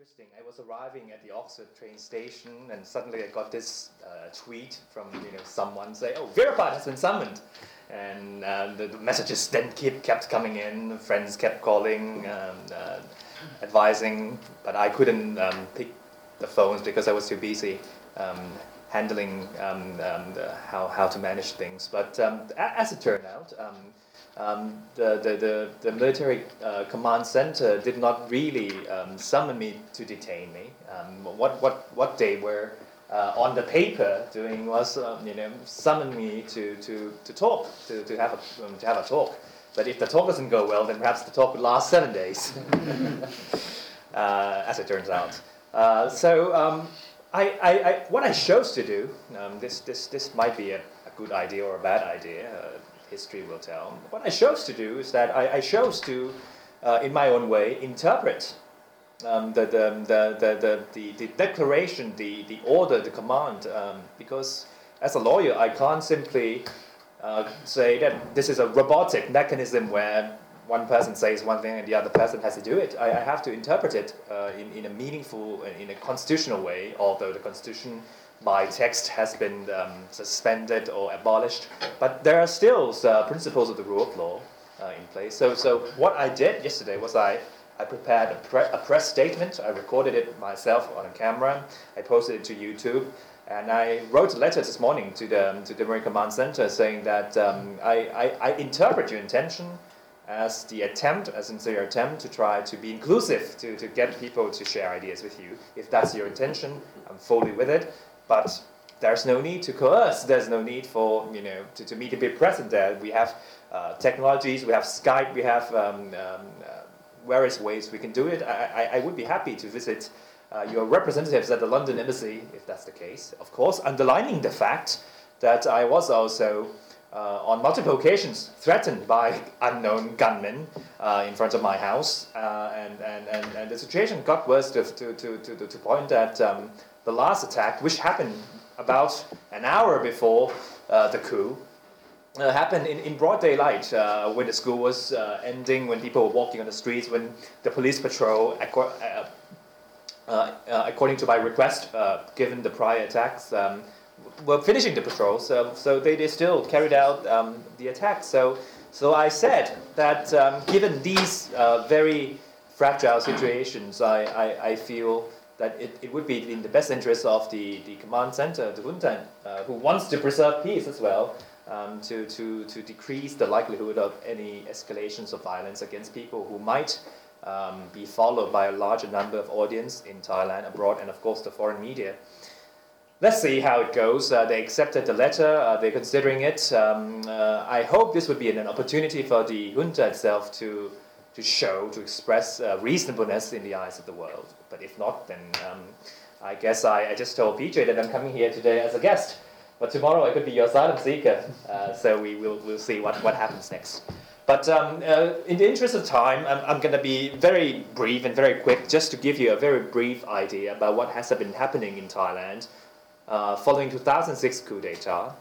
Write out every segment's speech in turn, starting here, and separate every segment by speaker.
Speaker 1: interesting. I was arriving at the Oxford train station, and suddenly I got this uh, tweet from you know someone say, "Oh, Verapat has been summoned," and uh, the, the, messages then kept kept coming in. Friends kept calling, um, uh, advising, but I couldn't um, pick the phones because I was too busy. Um, handling um, um, the, how, how to manage things. But um, as it turned out, um, the, the, the, the, military uh, command center did not really um, summon me to detain me. Um, what, what, what they were uh, on the paper doing was, um, you know, summon me to, to, to talk, to, to, have a, um, to have a talk. But if the talk doesn't go well, then perhaps the talk would last seven days, uh, as it turns out. Uh, so um, I, I, I, what I chose to do, this, this, this might be a, a good idea or a bad idea uh, history will tell. What I chose to do is that I, I chose to, uh, in my own way, interpret um, the, the, the, the, the, the, declaration, the, the order, the command, um, because as a lawyer, I can't simply uh, say that this is a robotic mechanism where one person says one thing and the other person has to do it. I, I have to interpret it uh, in, in a meaningful, in a constitutional way, although the constitution by text has been um, suspended or abolished, but there are still uh, principles of the rule of law uh, in place. So, so what I did yesterday was I, I prepared a, pre- a press statement. I recorded it myself on a camera. I posted it to YouTube. And I wrote a letter this morning to the, to the Marine Command Center saying that um, I, I, I interpret your intention as the attempt, as a sincere attempt to try to be inclusive, to, to get people to share ideas with you. If that's your intention, I'm fully with it. But there's no need to coerce. There's no need for you know to, to me to be present there. We have uh, technologies. We have Skype. We have um, um, uh, various ways we can do it. I, I, I would be happy to visit uh, your representatives at the London embassy if that's the case. Of course, underlining the fact that I was also. Uh, on multiple occasions threatened by unknown gunmen uh, in front of my house. Uh, and, and, and, and the situation got worse to, to, to, to, to point that um, the last attack, which happened about an hour before uh, the coup, uh, happened in, in broad daylight uh, when the school was uh, ending, when people were walking on the streets, when the police patrol, uh, uh, according to my request, given the prior attacks, um, were finishing the patrol. So, so they, they still carried out um, the attack. So, so I said that um, given these very fragile situations, I, I, I feel that it, it would be in the best interest of the, the command center, the junta, uh, who wants to preserve peace as well, um, to, to, to decrease the likelihood of any escalations of violence against people who might um, be followed by a larger number of audience in Thailand, abroad, and of course the foreign media. Let's see how it goes. Uh, they accepted the letter, uh, they're considering it. Um, uh, I hope this would be an opportunity for the junta itself to to show, to express uh, reasonableness in the eyes of the world. But if not, then um, I guess I, I, just told PJ that I'm coming here today as a guest. But tomorrow I could be your asylum seeker. Uh, so we will we'll see what, what happens next. But um, uh, in the interest of time, I'm, I'm going to be very brief and very quick just to give you a very brief idea about what has been happening in Thailand uh, following 2006 coup d'etat.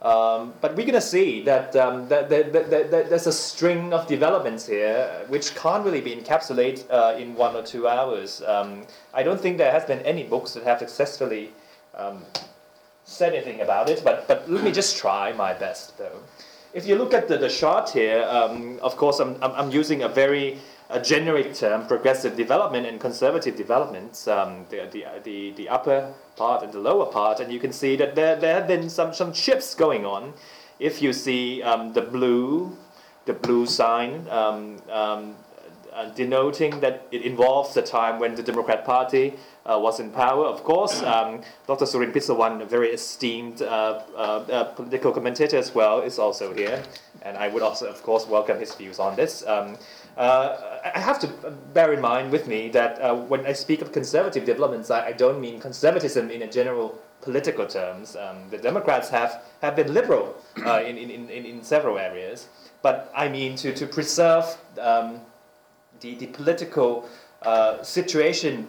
Speaker 1: Um, but we're going to see that, um, that, that, that, that, there's a string of developments here which can't really be encapsulated uh, in one or two hours. Um, I don't think there has been any books that have successfully um, said anything about it, but, but let me just try my best though. If you look at the, the chart here, um, of course I'm, I'm, I'm using a very a generic term, progressive development and conservative developments, um, the, the, the, the upper part and the lower part, and you can see that there, there have been some, some shifts going on. If you see um, the blue, the blue sign, um, um uh, denoting that it involves the time when the Democrat Party uh, was in power. Of course, um, Dr. Surin Pitsuwan, a very esteemed uh, uh, uh, political commentator as well, is also here, and I would also, of course, welcome his views on this. Uh, I have to bear in mind with me that uh, when I speak of conservative developments, I, I, don't mean conservatism in a general political terms. Um, the Democrats have, have been liberal uh, in, in, in, in several areas, but I mean to, to preserve um, the, the political uh, situation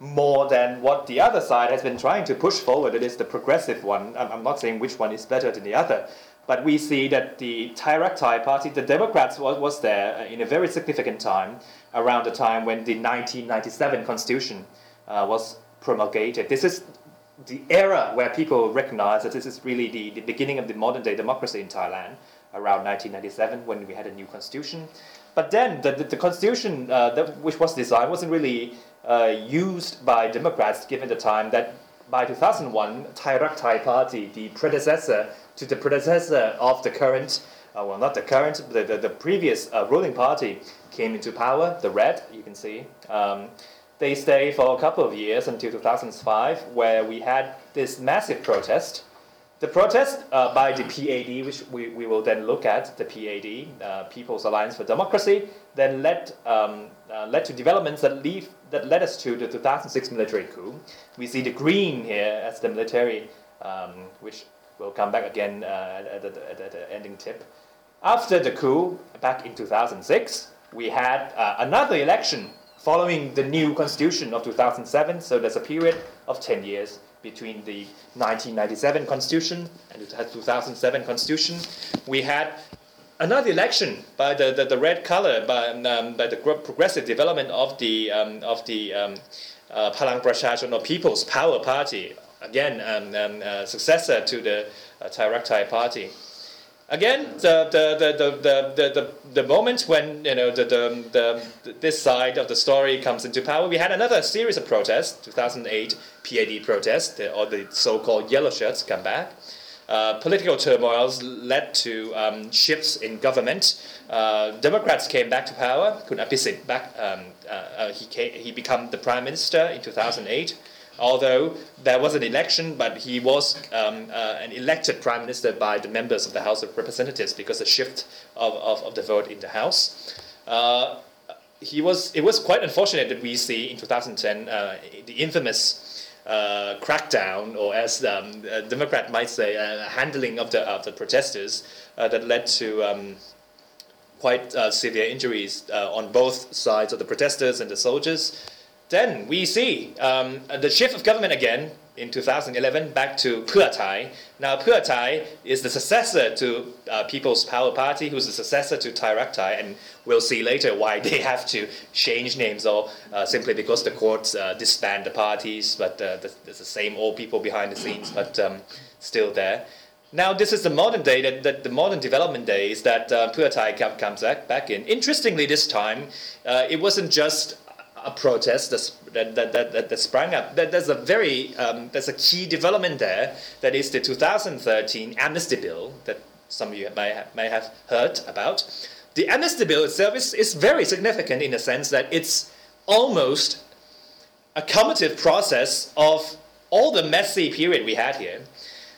Speaker 1: more than what the other side has been trying to push forward. It is the progressive one. I'm, I'm not saying which one is better than the other, But we see that the Thai Rak Thai party, the Democrats, was, was there in a very significant time, around the time when the 1997 constitution uh, was promulgated. This is the era where people recognize that this is really the, the beginning of the modern day democracy in Thailand, around 1997 when we had a new constitution. But then the, the, the constitution uh, that, which was designed wasn't really uh, used by Democrats given the time that by 2001, Thai Rak Thai Party, the predecessor to the predecessor of the current, uh, well, not the current, the, the, the previous uh, ruling party came into power, the Red, you can see. Um, they stayed for a couple of years until 2005, where we had this massive protest. The protest uh, by the PAD, which we, we will then look at, the PAD, uh, People's Alliance for Democracy, then led, um, uh, led to developments that, leave, that led us to the 2006 military coup. We see the green here as the military, um, which will come back again uh, at, the, at the ending tip. After the coup, back in 2006, we had uh, another election following the new constitution of 2007. So there's a period of 10 years between the 1997 constitution and the 2007 constitution. We had another election by the, the, the red color by, um, by the progressive development of the, um, of the um, uh, Palang Prachachon or People's Power Party, again, um, um, successor to the uh, Thai Rak Thai Party. Again, the, the, the, the, the, the, the moment when you know, the, the, the, this side of the story comes into power, we had another series of protests, 2008 PAD protests, or the so-called yellow shirts come back. Uh, political turmoils led to um, shifts in government. Uh, Democrats came back to power. Kun Abhisit back. Um, uh, uh, he came, he became the prime minister in 2008 although there was an election, but he was um, uh, an elected prime minister by the members of the House of Representatives because the shift of, of, of the vote in the House. Uh, he was, it was quite unfortunate that we see in 2010 uh, the infamous uh, crackdown, or as um, a Democrat might say, uh, handling of the, of the protesters uh, that led to um, quite severe injuries on both sides of the protesters and the soldiers. Then we see um, the shift of government again in 2011 back to Pheu Thai. Now Pheu Thai is the successor to uh, People's Power Party, who's the successor to Thai and we'll see later why they have to change names or uh, simply because the courts uh, disband the parties, but uh, there's the same old people behind the scenes, but um, still there. Now this is the modern day, the modern development days that uh, Pheu Thai comes back, back in. Interestingly, this time uh, it wasn't just a protest that, that, that, that, sprang up. There's a very um, there's a key development there that is the 2013 amnesty bill that some of you may have, may have heard about. The amnesty bill itself is, is very significant in the sense that it's almost a cumulative process of all the messy period we had here.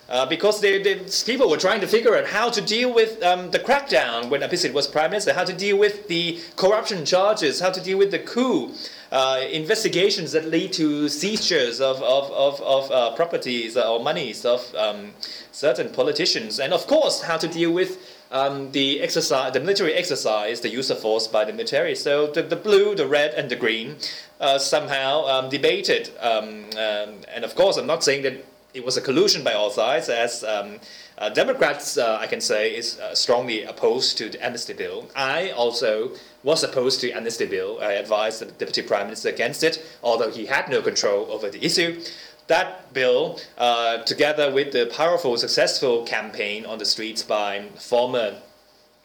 Speaker 1: Uh, because they, they, people were trying to figure out how to deal with um, the crackdown when Abhisit was prime minister, how to deal with the corruption charges, how to deal with the coup, uh, investigations that lead to seizures of, of, of, of uh, properties or monies of um, certain politicians, and of course, how to deal with um, the exercise, the military exercise, the use of force by the military. So the, the blue, the red, and the green uh, somehow um, debated. Um, um, and of course, I'm not saying that it was a collusion by all sides, as um, uh, Democrats, uh, I can say, is uh, strongly opposed to the amnesty bill. I also was opposed to amnesty bill. I advised the deputy prime minister against it, although he had no control over the issue. That bill, uh, together with the powerful, successful campaign on the streets by former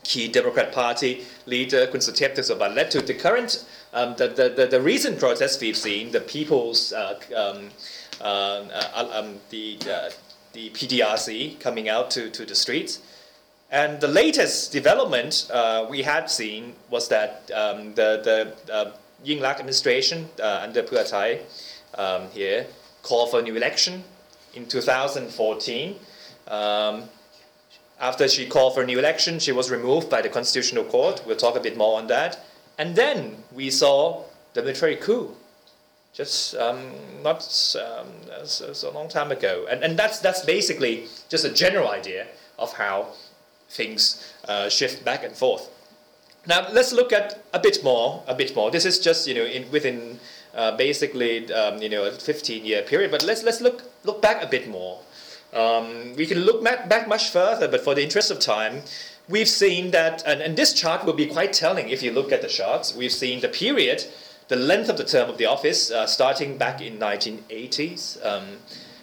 Speaker 1: key Democrat Party leader Kun Suthep Thakksin led to the current, um, the, the, the, the, recent protests we've seen, the people's uh, um, um, the, uh, the PDRC coming out to, to the streets. And the latest development we had seen was that um, the, the uh, Yingluck administration under Pheu Thai um, here called for a new election in 2014. Um, after she called for a new election, she was removed by the Constitutional Court. We'll talk a bit more on that. And then we saw the military coup just um, not um, so, so, long time ago. And, and that's, that's basically just a general idea of how things uh, shift back and forth. Now let's look at a bit more, a bit more. This is just you know in, within uh, basically um, you know a 15 year period, but let's let's look look back a bit more. Um, we can look back much further, but for the interest of time, we've seen that, and, and this chart will be quite telling if you look at the charts. We've seen the period, the length of the term of the office, uh, starting back in 1980s. Um,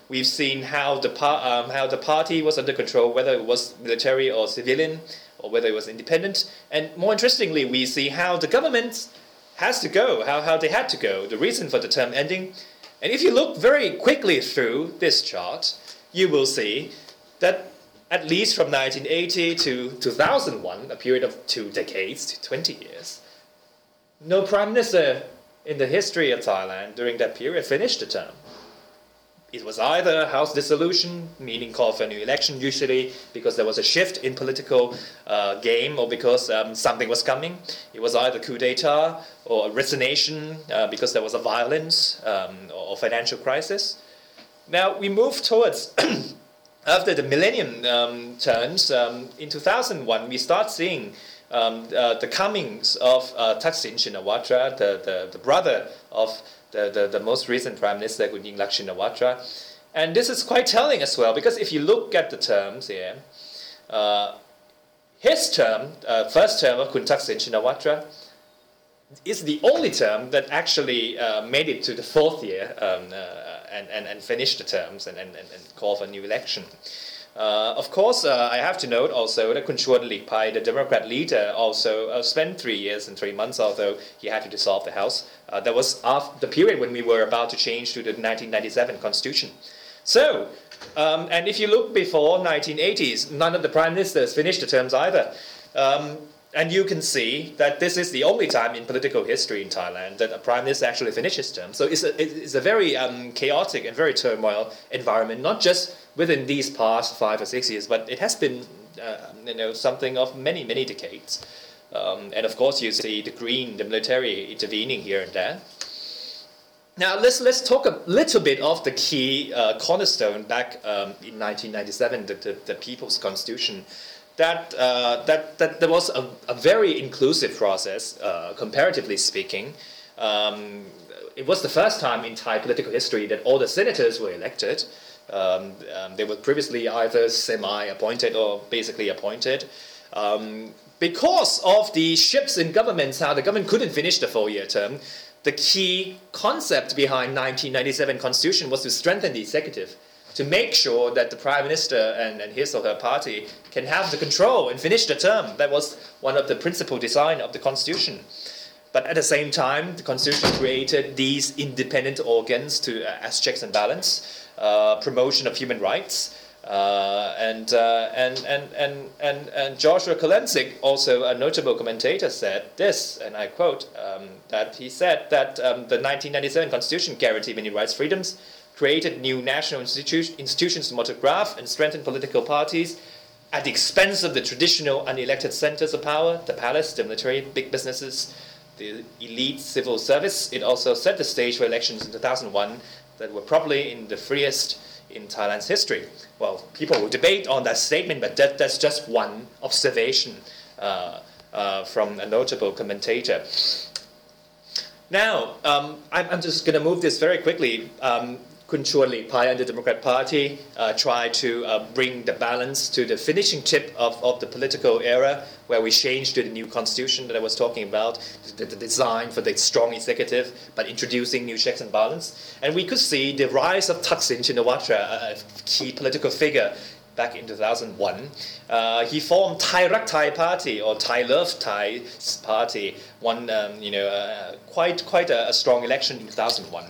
Speaker 1: we've seen how the, um, how the party was under control, whether it was military or civilian, or whether it was independent. And more interestingly, we see how the government has to go, how, how they had to go, the reason for the term ending. And if you look very quickly through this chart, you will see that at least from 1980 to 2001, a period of two decades to 20 years, no prime minister in the history of Thailand during that period finished the term. It was either house dissolution, meaning call for a new election, usually because there was a shift in political uh, game or because um, something was coming. It was either coup d'etat or resignation uh, because there was a violence um, or financial crisis. Now we move towards after the millennium um, turns um, in 2001, we start seeing um, uh, the comings of uh, Thaksin Shinawatra, the, the, the brother of the, the, the, most recent Prime Minister, Kun Yingluck Shinawatra. And this is quite telling as well, because if you look at the terms here, uh, his term, uh, first term of Kun Thaksin Shinawatra, is the only term that actually uh, made it to the fourth year um, uh, and, and, and finished the terms and, and, and call for a new election. Uh, of course, uh, I have to note also that Kun Chorn Pai, the Democrat leader, also uh, spent three years and three months, although he had to dissolve the House. Uh, that was after the period when we were about to change to the 1997 Constitution. So, um, and if you look before 1980s, none of the prime ministers finished the terms either. Um, and you can see that this is the only time in political history in Thailand that a prime minister actually finishes term. So it's a, it's a very um, chaotic and very turmoil environment, not just within these past five or six years, but it has been uh, you know, something of many, many decades. Um, and of course, you see the Green, the military intervening here and there. Now let's let's talk a little bit of the key uh, cornerstone back um, in 1997, the, the, the People's Constitution that, uh, that, that there was a, a very inclusive process, uh, comparatively speaking. Um, it was the first time in Thai political history that all the senators were elected. Um, um, they were previously either semi appointed or basically appointed. Um, because of the shifts in governments, how the government couldn't finish the four year term, the key concept behind 1997 constitution was to strengthen the executive to make sure that the prime minister and, and his or her party can have the control and finish the term. That was one of the principal design of the constitution. But at the same time, the constitution created these independent organs to uh, as checks and balance, uh, promotion of human rights. Uh, and, uh, and, and, and, and, and Joshua Kurlantzick, also a notable commentator, said this, and I quote, um, that he said that um, the 1997 Constitution guaranteed many rights, freedoms, created new national institu- institutions to motograph and strengthen political parties at the expense of the traditional unelected centers of power, the palace, the military, big businesses, the elite civil service. It also set the stage for elections in 2001 that were probably in the freest in Thailand's history. Well, people will debate on that statement, but that, that's just one observation uh, uh, from a notable commentator. Now, um, I'm, I'm, just going to move this very quickly. Um, Kun Chorn Pai and the Democrat Party uh, try to uh, bring the balance to the finishing tip of, of the political era where we changed to the new constitution that I was talking about, the, the design for the strong executive, but introducing new checks and balance. And we could see the rise of Thaksin Shinawatra, a key political figure back in 2001. Uh, he formed Thai Rak Thai Party or Thai Love Thai Party, won um, you know, uh, quite, quite a, a, strong election in 2001.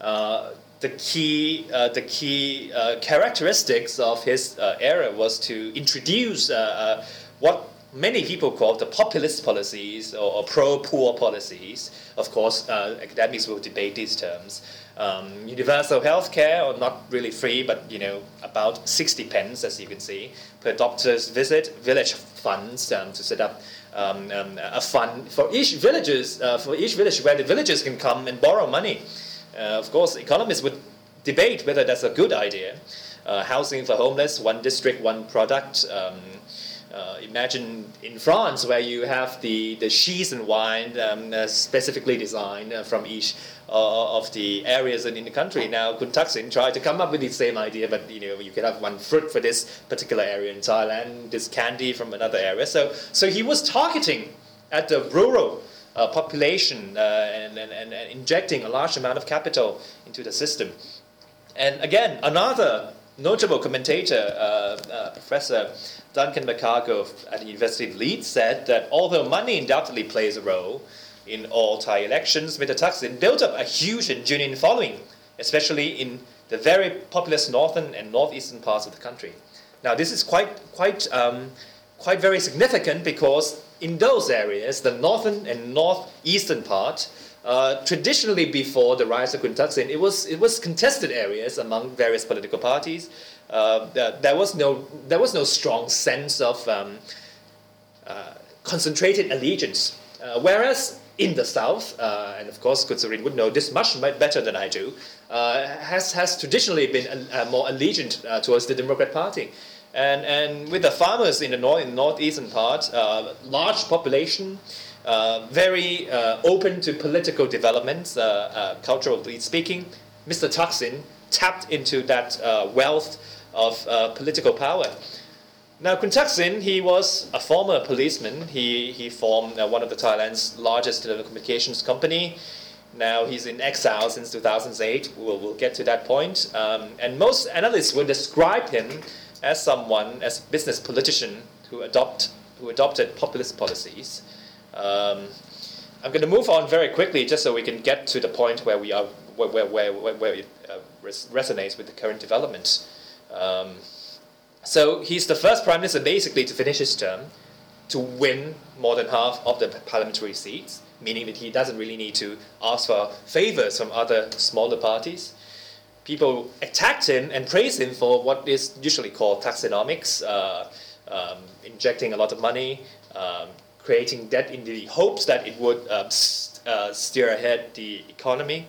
Speaker 1: Uh, the key, uh, the key uh, characteristics of his uh, era was to introduce uh, uh, what many people call the populist policies or, or pro-poor policies. Of course, uh, academics will debate these terms. Um, universal health care, or not really free, but you know about 60 pence, as you can see, per doctor's visit. Village funds um, to set up um, um a fund for each villages, for each village where the villagers can come and borrow money. Uh, of course, economists would debate whether that's a good idea. Uh, housing for homeless, one district, one product. Um, Uh, imagine in France where you have the, the cheese and wine um, uh, specifically designed uh, from each uh, of the areas in, in the country. Now Kun Thaksin tried to come up with the same idea, but you know you can have one fruit for this particular area in Thailand, this candy from another area. So so he was targeting at the rural uh, population uh, and, and, and, injecting a large amount of capital into the system. And again, another notable commentator, uh, uh Professor Duncan McCargo at the University of Leeds, said that although money undoubtedly plays a role in all Thai elections, Mr. Thaksin built up a huge and genuine following, especially in the very populous northern and northeastern parts of the country. Now, this is quite, quite, um, quite very significant because in those areas, the northern and northeastern part, uh, traditionally before the rise of Kun it was, it was contested areas among various political parties. Uh, there, was no, there was no strong sense of um, uh, concentrated allegiance. Uh, whereas in the south, uh, and of course Kun Surin would know this much better than I do, uh, has, has traditionally been more allegiant towards the Democrat Party. And, and with the farmers in the north, northeastern part, uh, large population, uh, very uh, open to political developments, uh, uh, culturally speaking, Mr. Thaksin tapped into that uh, wealth of political power. Now, Kun Thaksin, he was a former policeman. He, he formed one of the Thailand's largest telecommunications company. Now he's in exile since 2008. We'll, we'll get to that point. Um, and most analysts will describe him as someone, as a business politician who adopt who adopted populist policies. Um, I'm going to move on very quickly, just so we can get to the point where we are, where where where, where it uh, res- resonates with the current development. Um, so he's the first prime minister, basically, to finish his term, to win more than half of the parliamentary seats, meaning that he doesn't really need to ask for favors from other smaller parties people attacked him and praised him for what is usually called Thaksinomics, uh, um, injecting a lot of money, um, creating debt in the hopes that it would uh, uh, steer ahead the economy.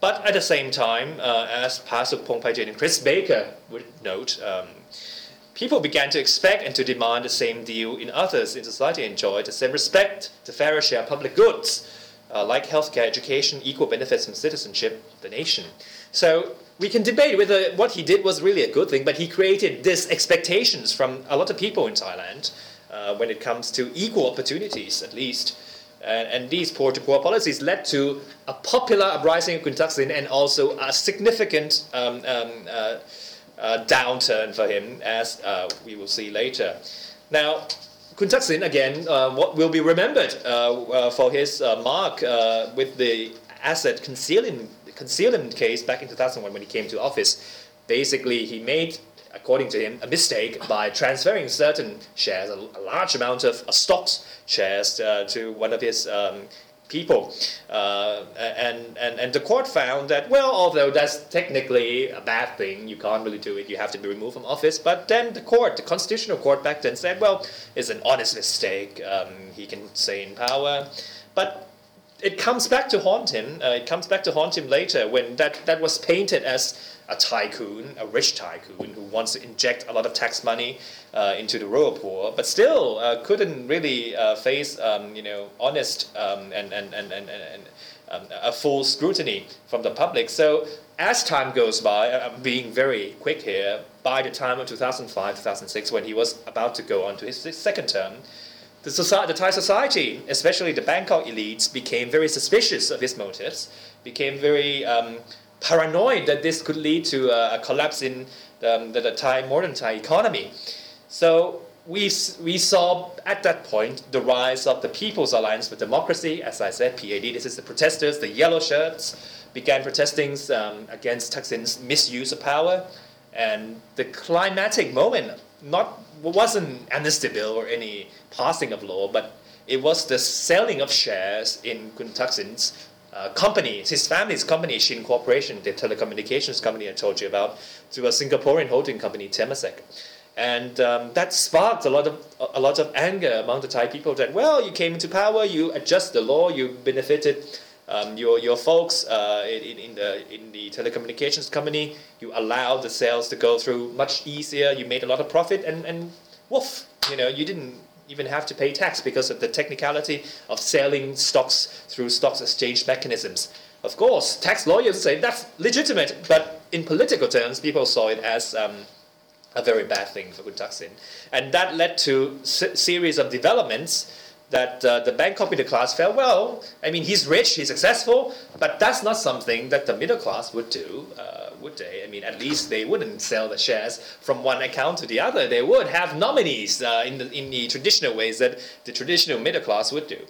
Speaker 1: But at the same time, uh, as Pasuk Phongpaichit and Chris Baker would note, um, people began to expect and to demand the same deal in others in society enjoy, the same respect, the fairer share of public goods, uh, like healthcare, education, equal benefits, and citizenship of the nation. So we can debate whether what he did was really a good thing, but he created these expectations from a lot of people in Thailand uh, when it comes to equal opportunities, at least. And, and these poor to poor policies led to a popular uprising of Kun Thaksin and also a significant um, um, uh, uh, downturn for him, as uh, we will see later. Now, Kun Thaksin, again, uh, what will be remembered uh, for his mark with the asset concealing concealment case back in 2001 when he came to office, basically he made, according to him, a mistake by transferring certain shares, a, a large amount of uh, stocks shares uh, to one of his um, people. Uh, and, and, and the court found that, well, although that's technically a bad thing, you can't really do it, you have to be removed from office. But then the court, the constitutional court back then said, well, it's an honest mistake, um, he can stay in power. But it comes back to haunt him. Uh, it comes back to haunt him later when that, that was painted as a tycoon, a rich tycoon who wants to inject a lot of tax money uh, into the rural poor, but still uh, couldn't really uh, face um, you know honest um, and, and, and, and, and um, a full scrutiny from the public. So as time goes by, I'm being very quick here. By the time of 2005, 2006, when he was about to go on to his second term, the, society, the Thai society, especially the Bangkok elites, became very suspicious of his motives, became very um, paranoid that this could lead to a, a collapse in the, um, the, the, Thai modern Thai economy. So we, we saw at that point the rise of the People's Alliance for Democracy, as I said, PAD. This is the protesters, the yellow shirts, began protesting um, against Thaksin's misuse of power. And the climatic moment not wasn't amnesty bill or any passing of law, but it was the selling of shares in Kun Thaksin's uh, company, his family's company, Shin Corporation, the telecommunications company I told you about, to a Singaporean holding company, Temasek. And um, that sparked a lot of a lot of anger among the Thai people that well, you came into power, you adjust the law, you benefited um, your, your folks uh, in, in, the, in the telecommunications company, you allowed the sales to go through much easier, you made a lot of profit, and, and woof, you know, you didn't even have to pay tax because of the technicality of selling stocks through stocks exchange mechanisms. Of course, tax lawyers say that's legitimate, but in political terms, people saw it as um, a very bad thing for Kun Thaksin. And that led to a series of developments that uh, the Bangkok middle class felt, well, I mean, he's rich, he's successful, but that's not something that the middle class would do, uh, would they? I mean, at least they wouldn't sell the shares from one account to the other. They would have nominees uh, in, the, in the traditional ways that the traditional middle class would do.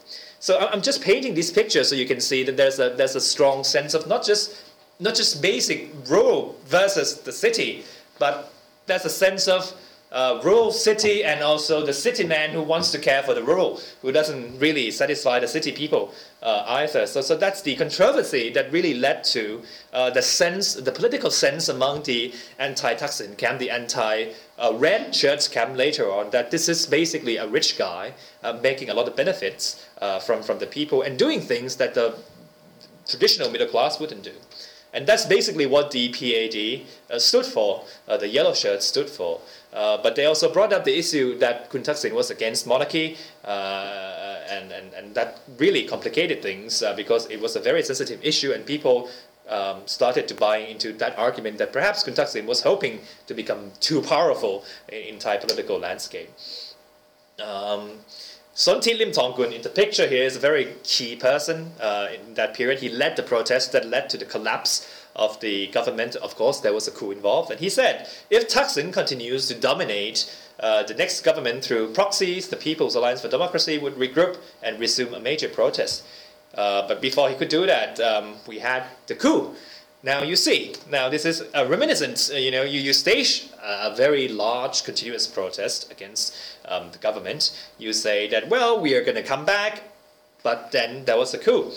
Speaker 1: So I'm just painting these pictures so you can see that there's a, there's a strong sense of not just, not just basic rural versus the city, but there's a sense of uh, rural city and also the city man who wants to care for the rural, who doesn't really satisfy the city people uh, either. So, so that's the controversy that really led to uh, the sense, the political sense among the anti-Thaksin camp, the anti-red uh, shirts camp later on, that this is basically a rich guy uh, making a lot of benefits uh, from, from the people and doing things that the traditional middle class wouldn't do. And that's basically what the PAD stood for, the yellow shirts stood for. Uh, but they also brought up the issue that Kun Thaksin was against monarchy, uh, and, and, and that really complicated things uh, because it was a very sensitive issue, and people um, started to buy into that argument that perhaps Kun Thaksin was hoping to become too powerful in, in Thai political landscape. Um, Sonthi Limthongkul in the picture here is a very key person uh, in that period. He led the protest that led to the collapse of the government. Of course, there was a coup involved. And he said, if Thaksin continues to dominate uh, the next government through proxies, the People's Alliance for Democracy would regroup and resume a major protest. Uh, but before he could do that, um, we had the coup. Now you see, now this is a reminiscence, uh, you know, you, you stage a very large continuous protest against um, the government. You say that, well, we are going to come back, but then there was a coup.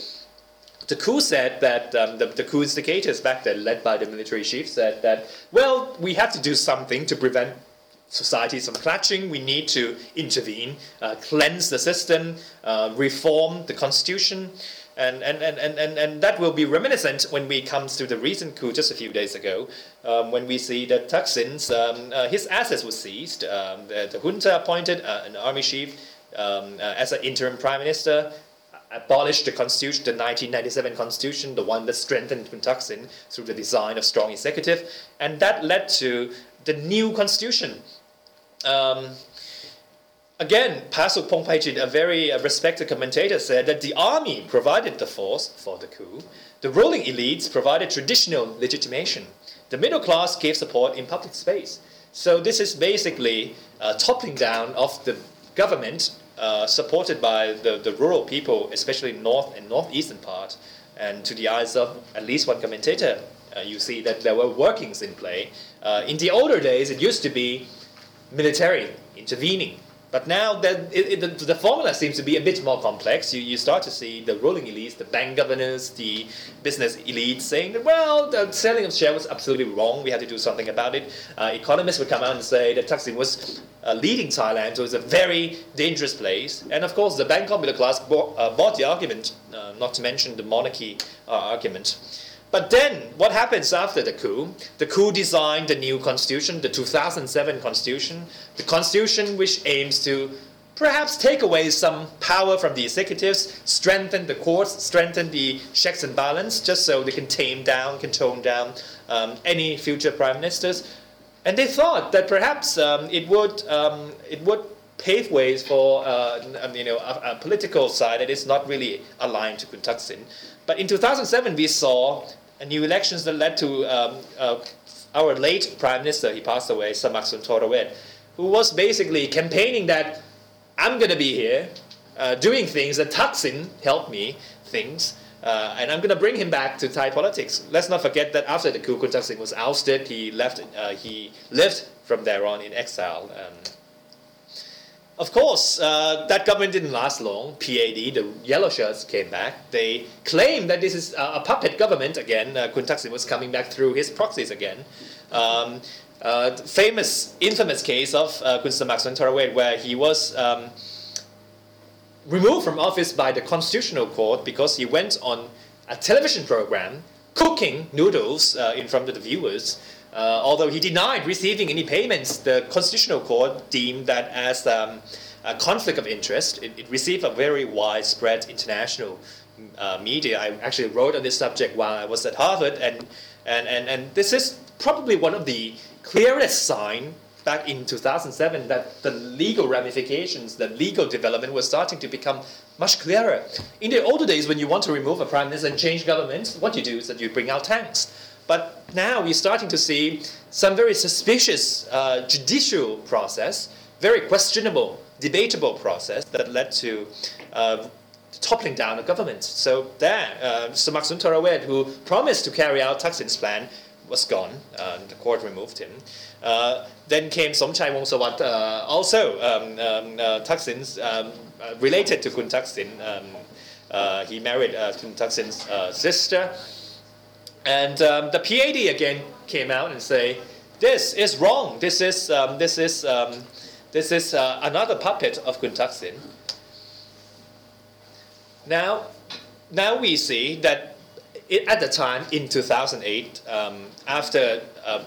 Speaker 1: The coup said that um, the, the coup instigators back then, led by the military chief, said that, well, we have to do something to prevent societies from clashing. We need to intervene, uh, cleanse the system, uh, reform the constitution. And, and, and, and, and, that will be reminiscent when we come to the recent coup just a few days ago, um, when we see that Thaksin's, um, uh, his assets were seized. Um, the, the, junta appointed uh, an army chief um, uh, as an interim prime minister, abolished the constitution, the 1997 constitution, the one that strengthened Thaksin through the design of strong executive, and that led to the new constitution. Um, Again, Pasuk Phongpaichit, a very uh, respected commentator, said that the army provided the force for the coup, the ruling elites provided traditional legitimation, the middle class gave support in public space. So this is basically a toppling down of the government uh, supported by the, the rural people, especially north and northeastern part. And to the eyes of at least one commentator, uh, you see that there were workings in play. Uh, in the older days, it used to be military intervening but now that it, it, the, formula seems to be a bit more complex. You, you start to see the ruling elites, the bank governors, the business elites saying that, well, the selling of shares was absolutely wrong. We had to do something about it. Uh, economists would come out and say that Thaksin was uh, leading Thailand, so it's a very dangerous place. And of course, the Bangkok middle class bought, uh, bought the argument, uh, not to mention the monarchy uh, argument. But then, what happens after the coup? The coup designed the new constitution, the 2007 constitution, the constitution which aims to perhaps take away some power from the executives, strengthen the courts, strengthen the checks and balance, just so they can tame down, can tone down um, any future prime ministers. And they thought that perhaps um, it would um, it would pave ways for uh, you know a, a, political side that is not really aligned to Thaksin. But in 2007, we saw new elections that led to um, uh, our late prime minister, he passed away, Samak Sundaravej, who was basically campaigning that I'm going to be here uh, doing things that Thaksin helped me things. Uh, and I'm going to bring him back to Thai politics. Let's not forget that after the coup, Kun Thaksin was ousted. He left. Uh, he lived from there on in exile. Um, of course, uh, that government didn't last long. PAD, the yellow shirts, came back. They claimed that this is a, puppet government again. Uh, Kun Thaksin was coming back through his proxies again. Um, uh, famous, infamous case of uh, Kun Samak Sundaravej, where he was um, removed from office by the Constitutional Court because he went on a television program cooking noodles uh, in front of the viewers. Uh, although he denied receiving any payments, the Constitutional Court deemed that as um, a conflict of interest. It, it, received a very widespread international uh, media. I actually wrote on this subject while I was at Harvard, and, and, and, and this is probably one of the clearest signs back in 2007 that the legal ramifications, the legal development was starting to become much clearer. In the older days, when you want to remove a prime minister and change government, what you do is that you bring out tanks. But now we're starting to see some very suspicious uh, judicial process, very questionable, debatable process that led to uh, toppling down the government. So there, uh, Samak Sundaravej, who promised to carry out Thaksin's plan, was gone. Uh, the court removed him. Uh, then came Somchai Wongsawat, uh, also um, um, uh, Thaksin's, um, uh, related to Kun Thaksin. Um, uh, he married Kun Thaksin's sister. And um, the PAD again came out and say, this is wrong. This is, um, this is, this is another puppet of Kun Thaksin. Now, now we see that it, at the time in 2008, um, after uh,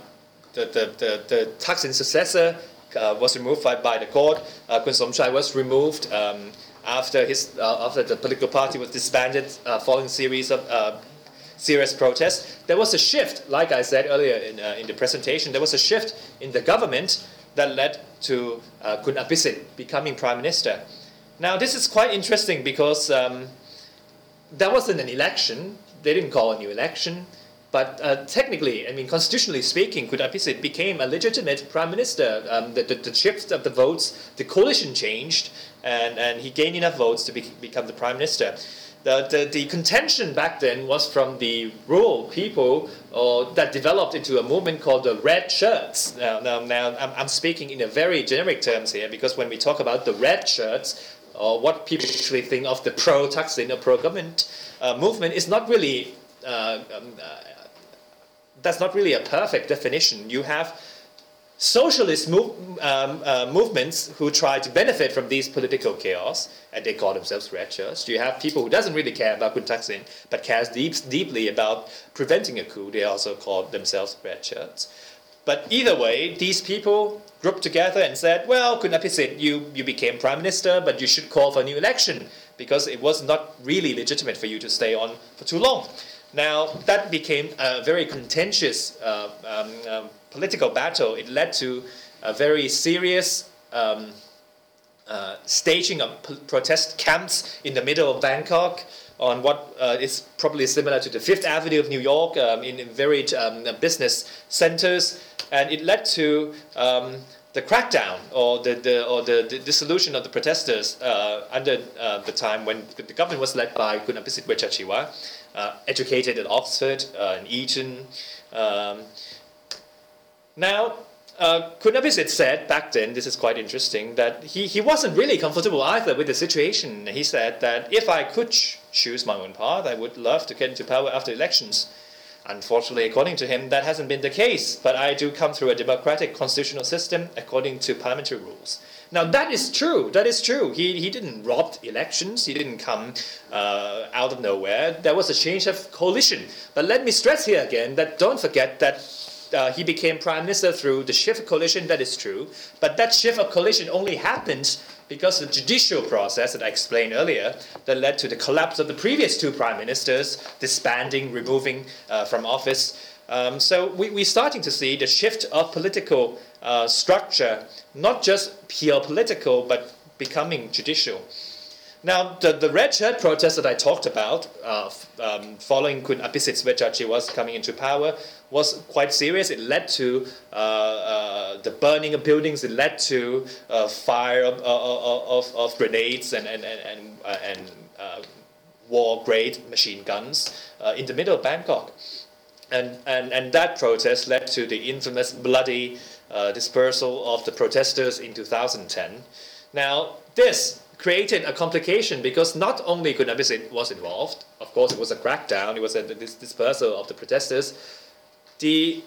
Speaker 1: the, the, the, the Thaksin successor uh, was removed by, by the court, uh, Kun Somchai was removed um, after, his, uh, after the political party was disbanded uh, following series of uh, serious protests. There was a shift, like I said earlier in, uh, in the presentation, there was a shift in the government that led to uh, Kun becoming prime minister. Now, this is quite interesting because um, that wasn't an election. They didn't call a new election. But uh, technically, I mean, constitutionally speaking, Kun Abhisit became a legitimate prime minister. Um, the, the, the, shift of the votes, the coalition changed, and, and he gained enough votes to be, become the prime minister. The, the, the, contention back then was from the rural people uh, that developed into a movement called the red shirts. Now, now, now I'm, I'm speaking in a very generic terms here because when we talk about the red shirts, or what people actually think of the pro-Thaksin or pro-government uh, movement is not really uh, um, uh, that's not really a perfect definition. You have socialist move, um, uh, movements who try to benefit from these political chaos, and they call themselves red shirts. You have people who doesn't really care about Kun Thaksin, but cares deep, deeply about preventing a coup. They also call themselves red shirts. But either way, these people grouped together and said, well, Kun Abhisit, you, you became prime minister, but you should call for a new election because it was not really legitimate for you to stay on for too long. Now, that became a very contentious uh, um, um, political battle. It led to a very serious um, uh, staging of protest camps in the middle of Bangkok on what uh, is probably similar to the Fifth Avenue of New York um, in, in, um, business centers and it led to um, the crackdown or the, the or the, the, dissolution of the protesters uh, under uh, the time when the government was led by Kun Abhisit Vejjajiva, uh, educated at Oxford uh, and Eton. Um, now, uh, Kun Abhisit said back then, this is quite interesting, that he, he wasn't really comfortable either with the situation. He said that if I could ch- choose my own path, I would love to get into power after elections. Unfortunately, according to him, that hasn't been the case, but I do come through a democratic constitutional system according to parliamentary rules. Now, that is true. That is true. He, he didn't rob elections, he didn't come uh, out of nowhere. There was a change of coalition. But let me stress here again that don't forget that uh, he became prime minister through the shift of coalition, that is true. But that shift of coalition only happened because of the judicial process that I explained earlier that led to the collapse of the previous two prime ministers, disbanding, removing uh, from office. Um, so we, we're starting to see the shift of political uh, structure, not just pure political, but becoming judicial. Now, the, the red shirt protest that I talked about, uh, um, following Kun Vechachi was coming into power, was quite serious. It led to uh, uh, the burning of buildings. It led to uh, fire of, of, of, grenades and, and, and, and, and war-grade machine guns in the middle of Bangkok. And, and, and that protest led to the infamous bloody uh, dispersal of the protesters in 2010. Now, this created a complication because not only Kun Abhisit was involved, of course it was a crackdown, it was a dispersal of the protesters, the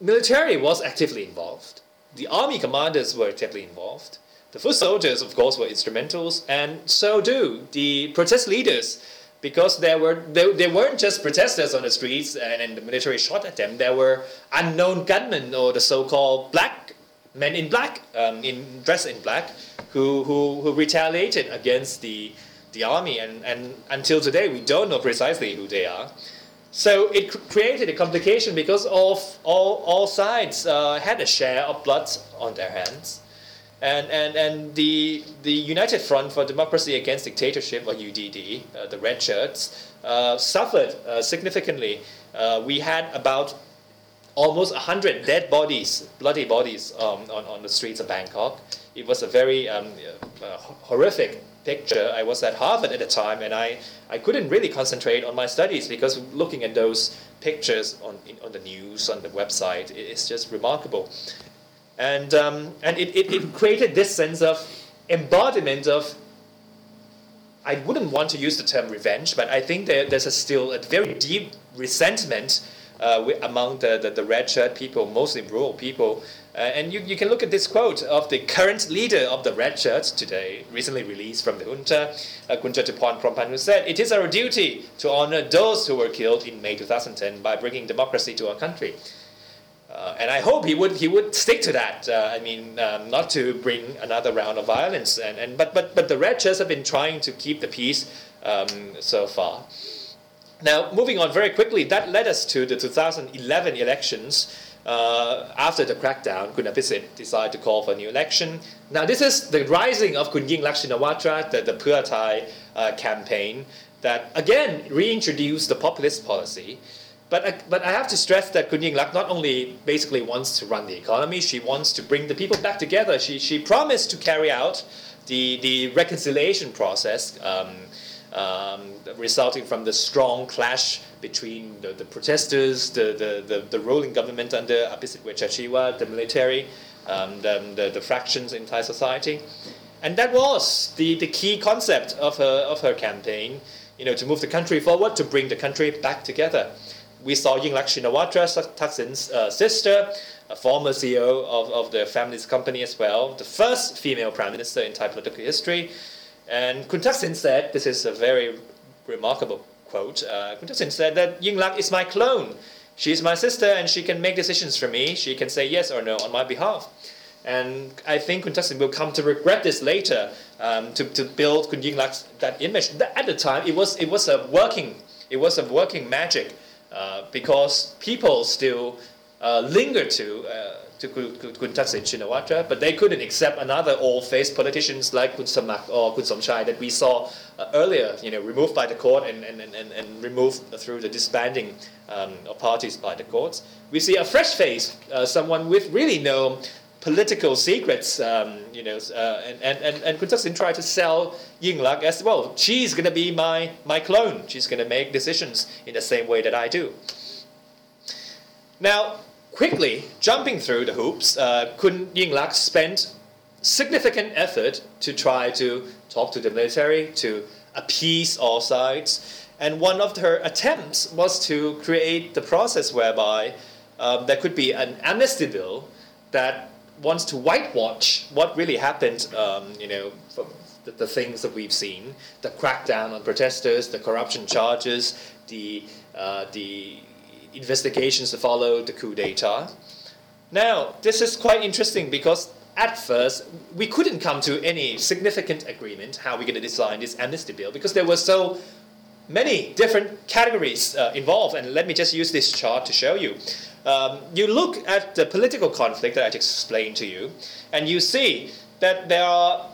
Speaker 1: military was actively involved. The army commanders were actively involved. The foot soldiers, of course, were instrumentals, and so do the protest leaders. Because there were they, they weren't just protesters on the streets and, and the military shot at them. There were unknown gunmen or the so-called black men in black, um, in dressed in black, who, who, who retaliated against the the army, and, and until today we don't know precisely who they are. So it created a complication because of all, all sides uh, had a share of blood on their hands. And, and, and the, the United Front for Democracy Against Dictatorship, or UDD, uh, the red shirts, uh, suffered uh, significantly. Uh, we had about almost 100 dead bodies, bloody bodies, um, on, on the streets of Bangkok. It was a very um, uh, horrific picture. I was at Harvard at the time, and I, I couldn't really concentrate on my studies because looking at those pictures on, in, on the news, on the website, it's just remarkable. And, um, and it, it, it created this sense of embodiment of I wouldn't want to use the term revenge, but I think there, there's a still a very deep resentment uh, among the, the, the, red shirt people, mostly rural people. Uh, and you, you can look at this quote of the current leader of the red shirts today, recently released from the junta, uh, Kun Jatuporn Prompan, who said, It is our duty to honor those who were killed in May 2010 by bringing democracy to our country. Uh, and I hope he would he would stick to that. Uh, I mean, um, not to bring another round of violence. And, and but but but the red have been trying to keep the peace um, so far. Now, moving on very quickly, that led us to the 2011 elections. Uh, after the crackdown, Kun Abhisit decided to call for a new election. Now, this is the rising of Kun Yingluck Shinawatra, the, the Pheu Thai uh, campaign, that again reintroduced the populist policy. But, uh, but I have to stress that Kun Yingluck not only basically wants to run the economy, she wants to bring the people back together. She, she promised to carry out the, the reconciliation process. Um, um, resulting from the strong clash between the, the protesters, the, the, the, the, ruling government under Abhisit Vejjajiva, the military, um, the, the, the, fractions in Thai society. And that was the, the key concept of her, of her campaign, you know, to move the country forward, to bring the country back together. We saw Yingluck Shinawatra, Thaksin's uh, sister, a former CEO of, of the family's company as well, the first female prime minister in Thai political history, and Kun Thaksin said, this is a very remarkable quote, uh, Kun Thaksin said that Yingluck is my clone. She's my sister and she can make decisions for me. She can say yes or no on my behalf. And I think Kun Thaksin will come to regret this later um, to, to build Kun Yingluck's that image. At the time, it was, it was a working, it was a working magic uh, because people still uh, linger to uh, to Kun Thaksin Shinawatra, but they couldn't accept another old-faced politicians like Kun Samak or Kun Somchai that we saw uh, earlier, you know, removed by the court and, and, and, and removed through the disbanding um, of parties by the courts. We see a fresh face, uh, someone with really no political secrets, um, you know, uh, and, and, and, Thaksin tried to sell Yingluck as well. She's going to be my, my clone. She's going to make decisions in the same way that I do. Now, quickly jumping through the hoops, uh, Kun Yingluck spent significant effort to try to talk to the military, to appease all sides. And one of her attempts was to create the process whereby um, there could be an amnesty bill that wants to whitewash what really happened, um, you know, the, the, things that we've seen, the crackdown on protesters, the corruption charges, the, uh, the investigations that followed the coup d'etat. Now, this is quite interesting because at first we couldn't come to any significant agreement how we're going to design this amnesty bill because there were so many different categories uh, involved. And let me just use this chart to show you. Um, you look at the political conflict that I just explained to you, and you see that there are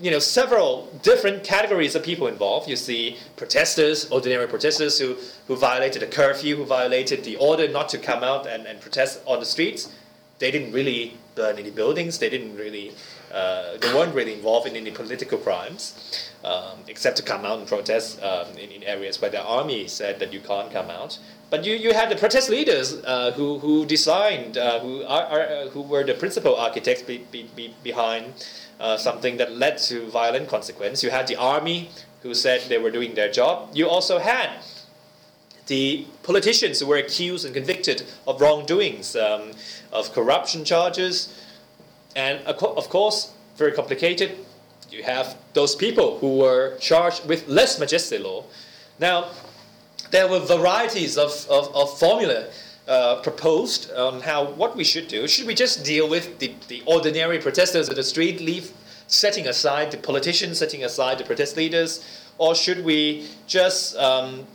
Speaker 1: you know, several different categories of people involved. You see protesters, ordinary protesters who, who violated the curfew, who violated the order not to come out and, and protest on the streets. They didn't really burn any buildings. They didn't really, uh, they weren't really involved in any political crimes, um, except to come out and protest um, in, in areas where the army said that you can't come out. But you, you had the protest leaders uh, who, who designed, uh, who, are, are, uh, who were the principal architects be, be, be behind uh, something that led to violent consequence. You had the army who said they were doing their job. You also had the politicians who were accused and convicted of wrongdoings, um, of corruption charges, and of course, very complicated. you have those people who were charged with lèse-majesté law. Now, there were varieties of, of, of formula uh, proposed on how what we should do. Should we just deal with the, the ordinary protesters in the street, leave setting aside the politicians, setting aside the protest leaders, or should we just um,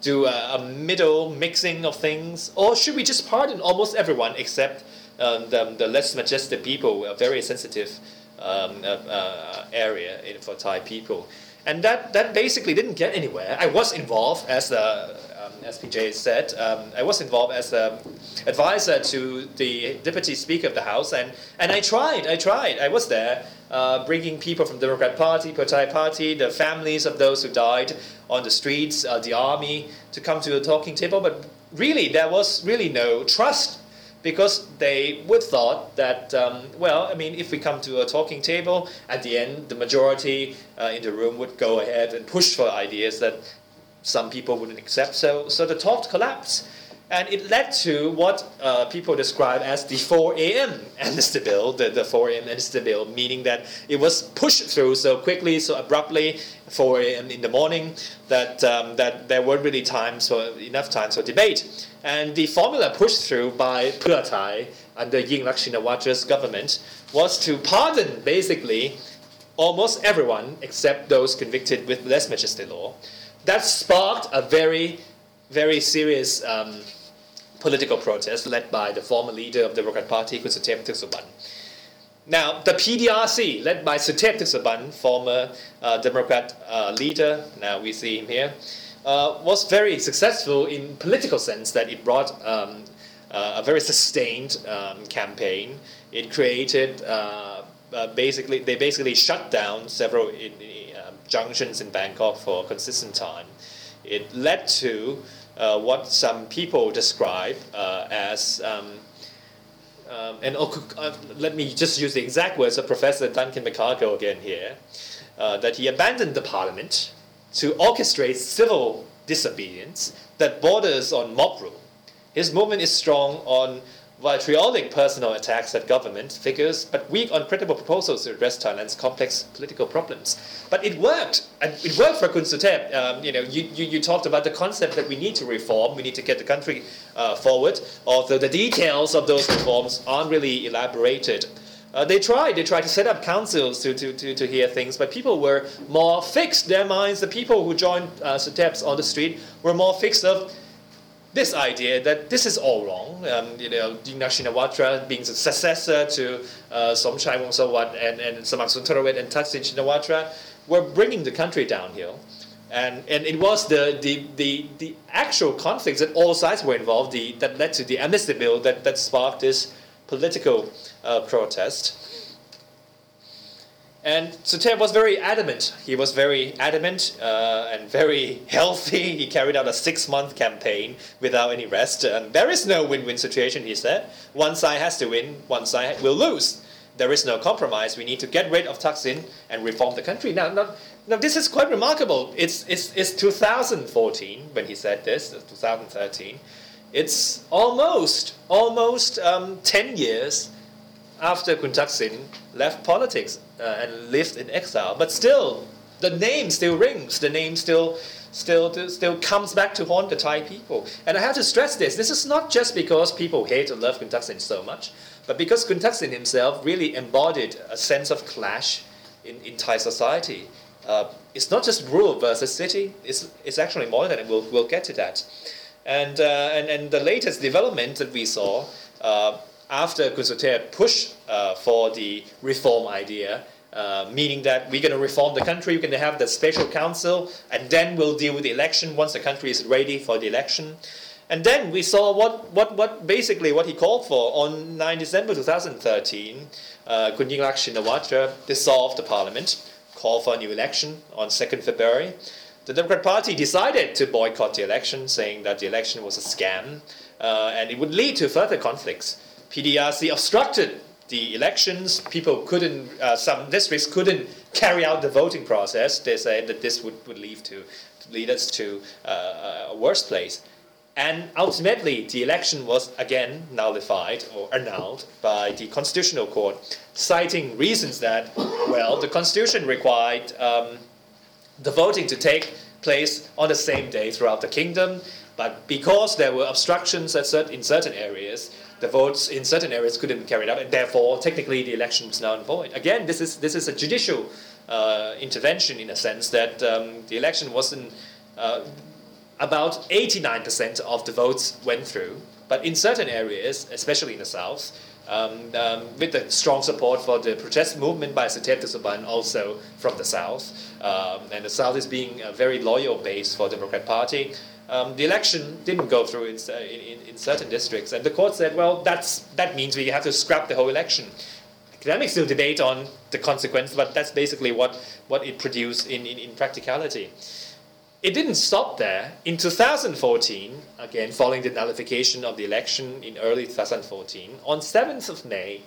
Speaker 1: do a, a, middle mixing of things, or should we just pardon almost everyone except um, the, the, less majestic people, a very sensitive um, uh, uh, area for Thai people? And that, that basically didn't get anywhere. I was involved as a um, as PJ said, um, I was involved as an advisor to the deputy speaker of the house, and, and I tried, I tried, I was there, uh, bringing people from the Democrat Party, Party, the families of those who died on the streets, uh, the army, to come to a talking table, but really there was really no trust because they would thought that um, well i mean if we come to a talking table at the end the majority uh, in the room would go ahead and push for ideas that some people wouldn't accept. So, so the talk collapsed. And it led to what uh, people describe as the 4 a.m. amnesty bill, the, the 4 a.m. amnesty bill, meaning that it was pushed through so quickly, so abruptly, 4 a.m. in the morning, that, um, that there weren't really times for, enough time for debate. And the formula pushed through by Pheu Thai under Yingluck Shinawatra's government was to pardon basically almost everyone except those convicted with lèse-majesté law that sparked a very, very serious um, political protest led by the former leader of the Democrat Party, Suthep Thaugsuban. Now, the PDRC, led by Suthep Thaugsuban, former uh, Democrat uh, leader, now we see him here, uh, was very successful in political sense that it brought um, uh, a very sustained um, campaign. It created uh, uh, basically, they basically shut down several in, junctions in Bangkok for a consistent time. It led to what some people describe uh, as, um, um, and uh, let me just use the exact words of Professor Duncan McCargo again here, uh, that he abandoned the parliament to orchestrate civil disobedience that borders on mob rule. His movement is strong on vitriolic personal attacks at government figures, but weak on credible proposals to address Thailand's complex political problems. But it worked, and it worked for Kun Suthep. Um, you know, you, you, you, talked about the concept that we need to reform, we need to get the country uh, forward, although the details of those reforms aren't really elaborated. Uh, they tried. They tried to set up councils to, to, to, to hear things, but people were more fixed. Their minds, the people who joined uh, Sutheps on the street, were more fixed of this idea that this is all wrong. Um, you know, Shinawatra being the successor to uh, Somchai Wongsawat and, and Samak Sundaravej and Thaksin Shinawatra were bringing the country downhill. And, and it was the, the, the, the actual conflicts that all sides were involved the, that led to the amnesty bill that, that sparked this political uh, protest. And Suthep was very adamant. He was very adamant uh, and very healthy. He carried out a six month campaign without any rest. And there is no win win situation, he said. One side has to win, one side will lose. There is no compromise. We need to get rid of Thaksin and reform the country. Now, now, now this is quite remarkable. It's, it's, it's 2014 when he said this, 2013. It's almost, almost um, 10 years after Kun Thaksin left politics uh, and lived in exile. But still, the name still rings. The name still, still, still comes back to haunt the Thai people. And I have to stress this. This is not just because people hate and love Kun Thaksin so much, but because Kun Thaksin himself really embodied a sense of clash in, in Thai society. Uh, it's not just rural versus city. It's, it's actually more than and we'll, we'll get to that. And, uh, and, and the latest development that we saw uh, after Kun Suthep pushed uh, for the reform idea, uh, meaning that we're going to reform the country, we're going to have the special council, and then we'll deal with the election once the country is ready for the election. And then we saw what, what, what basically what he called for on 9 December 2013. Uh, Shinawatra dissolved the parliament, called for a new election on 2nd February. The Democrat Party decided to boycott the election, saying that the election was a scam uh, and it would lead to further conflicts. PDRC obstructed the elections. People couldn't, uh, some districts couldn't carry out the voting process. They said that this would, would lead to lead us to uh, a worse place. And ultimately, the election was again nullified or annulled by the Constitutional Court, citing reasons that, well, the Constitution required um, the voting to take place on the same day throughout the kingdom, but because there were obstructions in certain areas, the votes in certain areas couldn't be carried out, and therefore, technically, the election was now void. Again, this is this is a judicial uh, intervention in a sense that um, the election wasn't. Uh, about 89% of the votes went through, but in certain areas, especially in the south, um, um, with the strong support for the protest movement by Suthep Thaugsuban also from the south, um, and the south is being a very loyal base for the Democrat Party. Um, the election didn't go through in, in, in, certain districts, and the court said, well, that's, that means we have to scrap the whole election. Academics still debate on the consequence, but that's basically what, what it produced in, in, in practicality. It didn't stop there. In 2014, again, following the nullification of the election in early 2014, on 7th of May,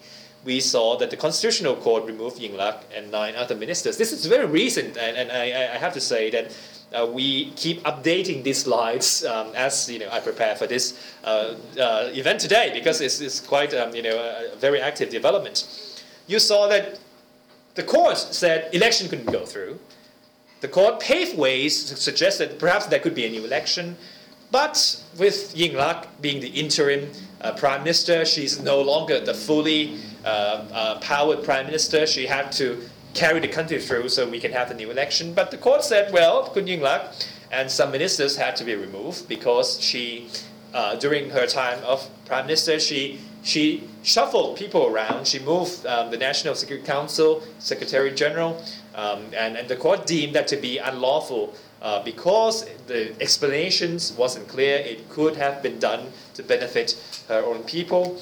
Speaker 1: we saw that the Constitutional Court removed Yingluck and nine other ministers. This is very recent, and, and I, I have to say that uh, we keep updating these slides um, as you know I prepare for this uh, uh, event today because it's, it's quite um, you know a, very active development. You saw that the court said election couldn't go through. The court paved ways to suggest that perhaps there could be a new election, but with Yingluck being the interim uh, prime minister, she's no longer the fully uh, uh, powered prime minister. She had to carry the country through so we can have the new election. But the court said, well, Kun Yingluck and some ministers had to be removed because she, uh, during her time of prime minister, she she shuffled people around. She moved um, the National Security Council Secretary General, um, and, and the court deemed that to be unlawful uh, because the explanations wasn't clear. It could have been done to benefit her own people.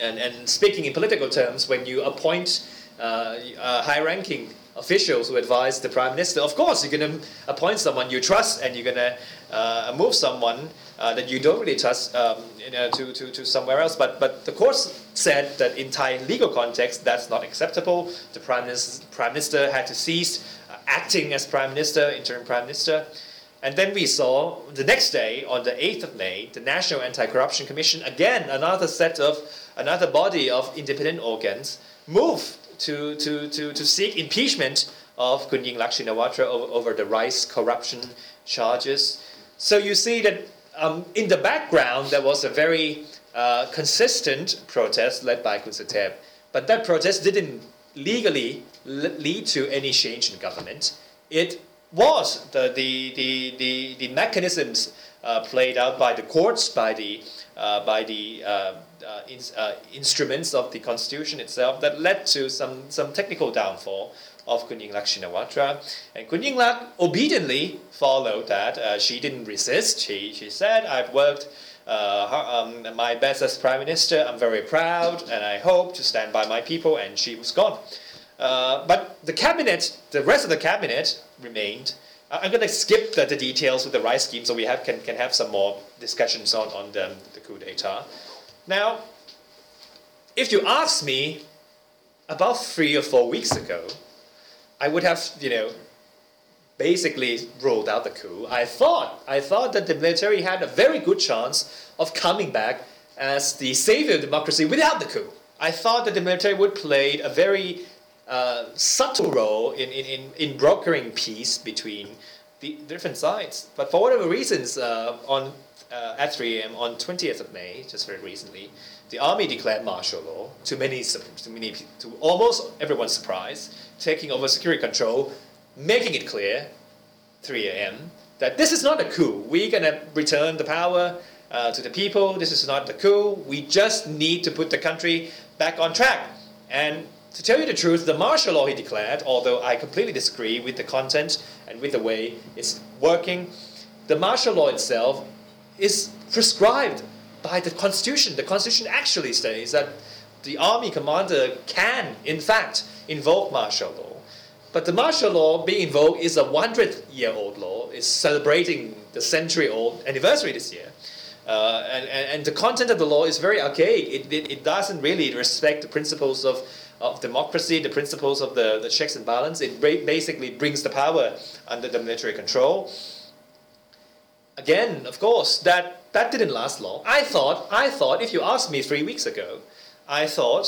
Speaker 1: And, and speaking in political terms, when you appoint uh, uh, high-ranking officials who advise the prime minister. Of course, you're going to appoint someone you trust, and you're going to uh, move someone uh, that you don't really trust um, you know, to, to, to somewhere else. But but the court said that in Thai legal context, that's not acceptable. The prime minister, prime minister had to cease uh, acting as prime minister, interim prime minister. And then we saw the next day, on the 8th of May, the National Anti-Corruption Commission, again another set of another body of independent organs, move to, to, to, to seek impeachment of Kun Yingluck Shinawatra over, over the rice corruption charges. So you see that um, in the background there was a very uh, consistent protest led by Kun Suthep, but that protest didn't legally lead to any change in government. It was the, the, the, the, the mechanisms uh, played out by the courts, by the, uh, by the uh, in, uh, instruments of the constitution itself that led to some, some technical downfall of Kun Yingluck Shinawatra. And Kun Yingluck obediently followed that. Uh, she didn't resist. She, she said, I've worked uh, um, my best as prime minister. I'm very proud and I hope to stand by my people. And she was gone. Uh, but the cabinet, the rest of the cabinet remained. I'm going to skip the, the, details with the rice scheme so we have, can, can have some more discussions on, on the, the coup d'etat. Now, if you asked me about three or four weeks ago, I would have, you know, basically ruled out the coup. I thought, I thought that the military had a very good chance of coming back as the savior of democracy without the coup. I thought that the military would play a very uh, subtle role in, in, in, brokering peace between the different sides. But for whatever reasons, uh, on uh, at 3 a.m. on 20th of May, just very recently, the army declared martial law to many, to many, to almost everyone's surprise, taking over security control, making it clear, 3 a.m., that this is not a coup. We're gonna return the power uh, to the people. This is not the coup. We just need to put the country back on track. And to tell you the truth, the martial law he declared, although I completely disagree with the content and with the way it's working, the martial law itself is prescribed by the Constitution. The Constitution actually states that the army commander can, in fact, invoke martial law. But the martial law being invoked is a 100 year old law. It's celebrating the century old anniversary this year. Uh, and, and, and, the content of the law is very archaic. It, it, it, doesn't really respect the principles of, of democracy, the principles of the, the checks and balance. It basically brings the power under the military control again, of course, that that didn't last long. I thought, I thought, if you asked me three weeks ago, I thought,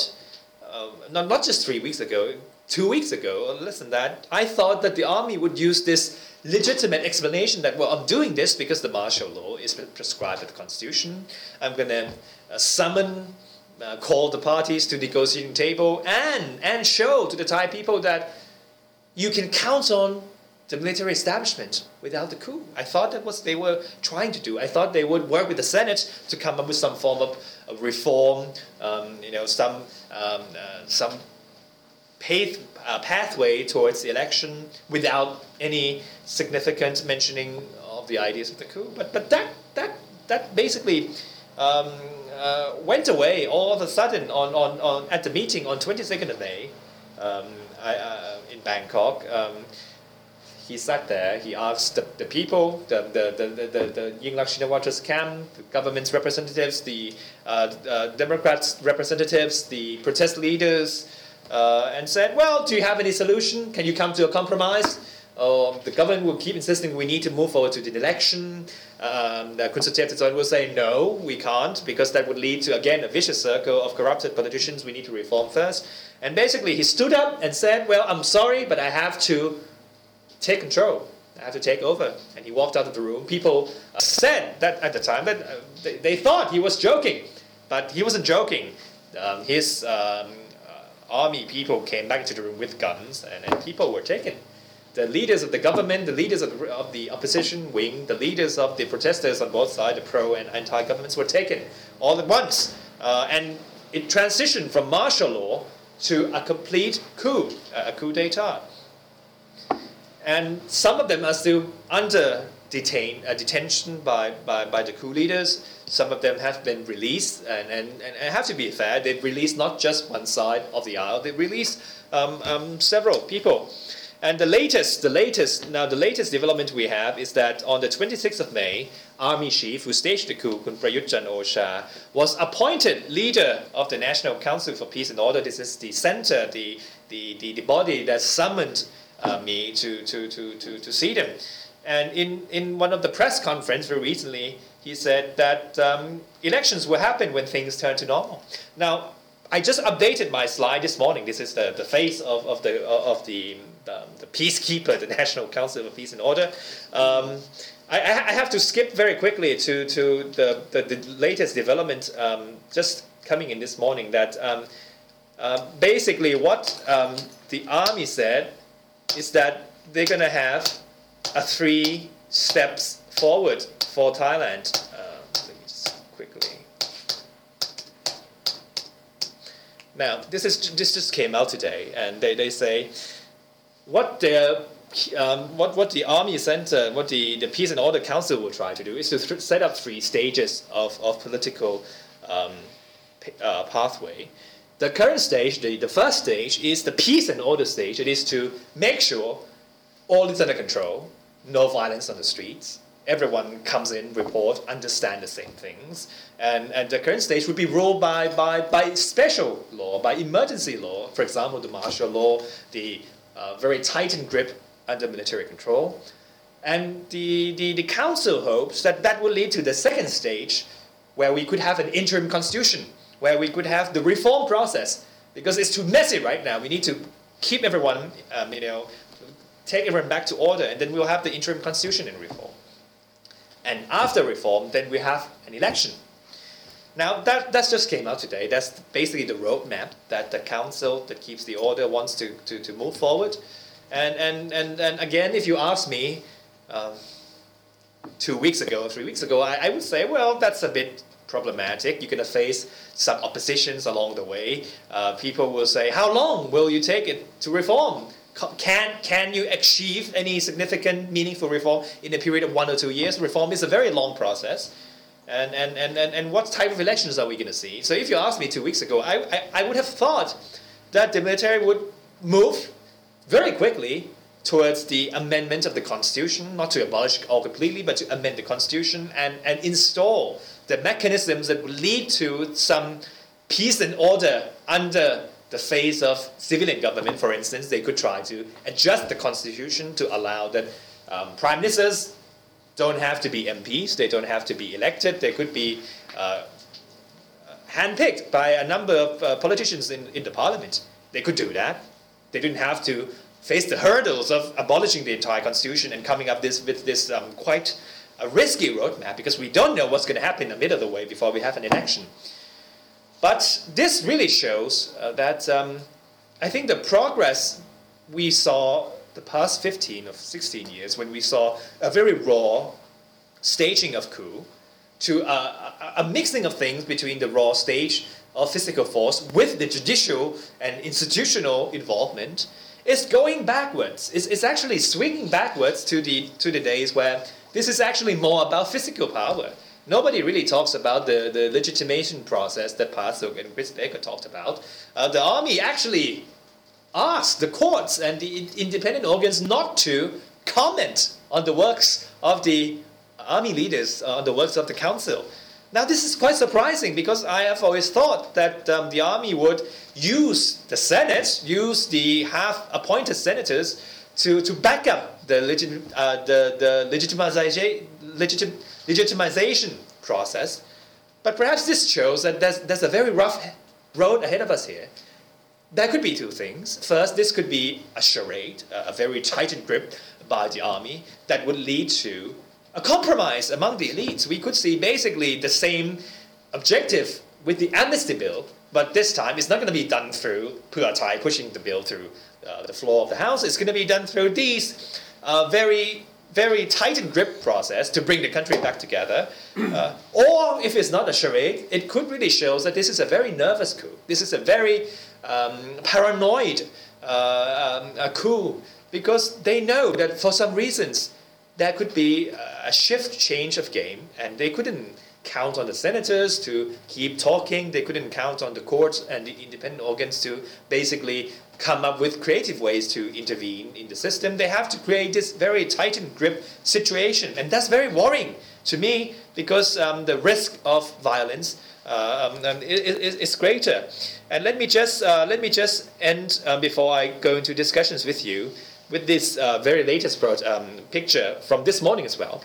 Speaker 1: uh, not, not just three weeks ago, two weeks ago, or less than that, I thought that the army would use this legitimate explanation that, well, I'm doing this because the martial law is prescribed in the constitution. I'm going to uh, summon, uh, call the parties to the negotiating table, and and show to the Thai people that you can count on the military establishment without the coup. I thought that was they were trying to do. I thought they would work with the Senate to come up with some form of, reform, um, you know, some um, uh, some path, uh, pathway towards the election without any significant mentioning of the ideas of the coup. But but that that that basically. Um, uh, went away all of a sudden on, on, on at the meeting on 22nd of May um, I, uh, in Bangkok. He sat there, he asked the, the people, the, the, the, the, the Shinawatra's camp, the government's representatives, the uh, uh, Democrats' representatives, the protest leaders, uh, and said, well, do you have any solution? Can you come to a compromise? Um, the government will keep insisting we need to move forward to the election. Um, the conservative will say, no, we can't, because that would lead to, again, a vicious circle of corrupted politicians. We need to reform first. And basically, he stood up and said, well, I'm sorry, but I have to take control. I have to take over. And he walked out of the room. People uh, said that at the time that uh, they, thought he was joking, but he wasn't joking. Um, his um, uh, army people came back into the room with guns, and, and people were taken. The leaders of the government, the leaders of the, of the opposition wing, the leaders of the protesters on both sides, the pro and anti governments, were taken all at once. Uh, and it transitioned from martial law to a complete coup, a coup d'etat and some of them are still under detain, uh, detention by, by, by the coup leaders. Some of them have been released, and, and, and have to be fair, they've released not just one side of the aisle, they've released um, um, several people. And the latest, the latest, now the latest development we have is that on the 26th of May, Army Chief who staged the coup, Kun Ocha, was appointed leader of the National Council for Peace and Order. This is the center, the, the, the, the body that summoned uh, me to, to, to, to, to see them. And in, in one of the press conference very recently, he said that um, elections will happen when things turn to normal. Now, I just updated my slide this morning. This is the, the face of, of, the, of the, the, the peacekeeper, the National Council of Peace and Order. Um, I, I have to skip very quickly to, to the, the, the latest development um, just coming in this morning that um, uh, basically what um, the army said is that they're going to have a three steps forward for Thailand. Uh, let me just quickly. Now, this is this just came out today, and they, they say what the um, what what the army center, what the, the peace and order council will try to do is to th- set up three stages of of political um, uh, pathway. The current stage, the, the first stage, is the peace and order stage. It is to make sure all is under control, no violence on the streets, everyone comes in, report, understand the same things. And, and the current stage would be ruled by, by, by special law, by emergency law, for example, the martial law, the uh, very tightened grip under military control. And the, the, the council hopes that that will lead to the second stage, where we could have an interim constitution where we could have the reform process because it's too messy right now. We need to keep everyone, um, you know, take everyone back to order, and then we'll have the interim constitution in reform. And after reform, then we have an election. Now that that just came out today. That's basically the roadmap that the council that keeps the order wants to, to, to move forward. And, and, and, and again, if you ask me, um, two weeks ago, three weeks ago, I, I would say, well, that's a bit problematic. You're going to face some oppositions along the way. Uh, people will say, How long will you take it to reform? Can, can you achieve any significant, meaningful reform in a period of one or two years? Reform is a very long process. And, and, and, and, and what type of elections are we going to see? So, if you asked me two weeks ago, I, I, I would have thought that the military would move very quickly towards the amendment of the constitution, not to abolish all completely, but to amend the constitution and, and install the mechanisms that would lead to some peace and order under the face of civilian government, for instance, they could try to adjust the constitution to allow that um, prime ministers don't have to be MPs, they don't have to be elected, they could be uh, handpicked by a number of uh, politicians in, in the parliament. They could do that. They didn't have to face the hurdles of abolishing the entire constitution and coming up this, with this um, quite a risky roadmap because we don't know what's going to happen in the middle of the way before we have an election. But this really shows uh, that um, I think the progress we saw the past 15 or 16 years when we saw a very raw staging of coup to a, a, mixing of things between the raw stage of physical force with the judicial and institutional involvement is going backwards. It's, it's actually swinging backwards to the, to the days where this is actually more about physical power. Nobody really talks about the, the legitimation process that Pasuk and Chris Baker talked about. Uh, the army actually asked the courts and the independent organs not to comment on the works of the army leaders, uh, on the works of the council. Now, this is quite surprising because I have always thought that um, the army would use the Senate, use the half appointed senators to, to back up the, legit, uh, the, the legitimization, legitim, legitimization process. But perhaps this shows that there's, there's a very rough road ahead of us here. There could be two things. First, this could be a charade, a very tightened grip by the army that would lead to a compromise among the elites. We could see basically the same objective with the amnesty bill, but this time it's not going to be done through Pheu Thai pushing the bill through uh, the floor of the House. It's going to be done through these uh, very very tightened grip process to bring the country back together. Uh, or if it's not a charade, it could really show that this is a very nervous coup. This is a very um, paranoid uh, um, coup because they know that for some reasons there could be a shift change of game and they couldn't count on the senators to keep talking they couldn't count on the courts and the independent organs to basically come up with creative ways to intervene in the system they have to create this very tightened grip situation and that's very worrying to me because um, the risk of violence uh, um, is, is, greater and let me just uh, let me just end uh, before I go into discussions with you with this uh, very latest um, picture from this morning as well.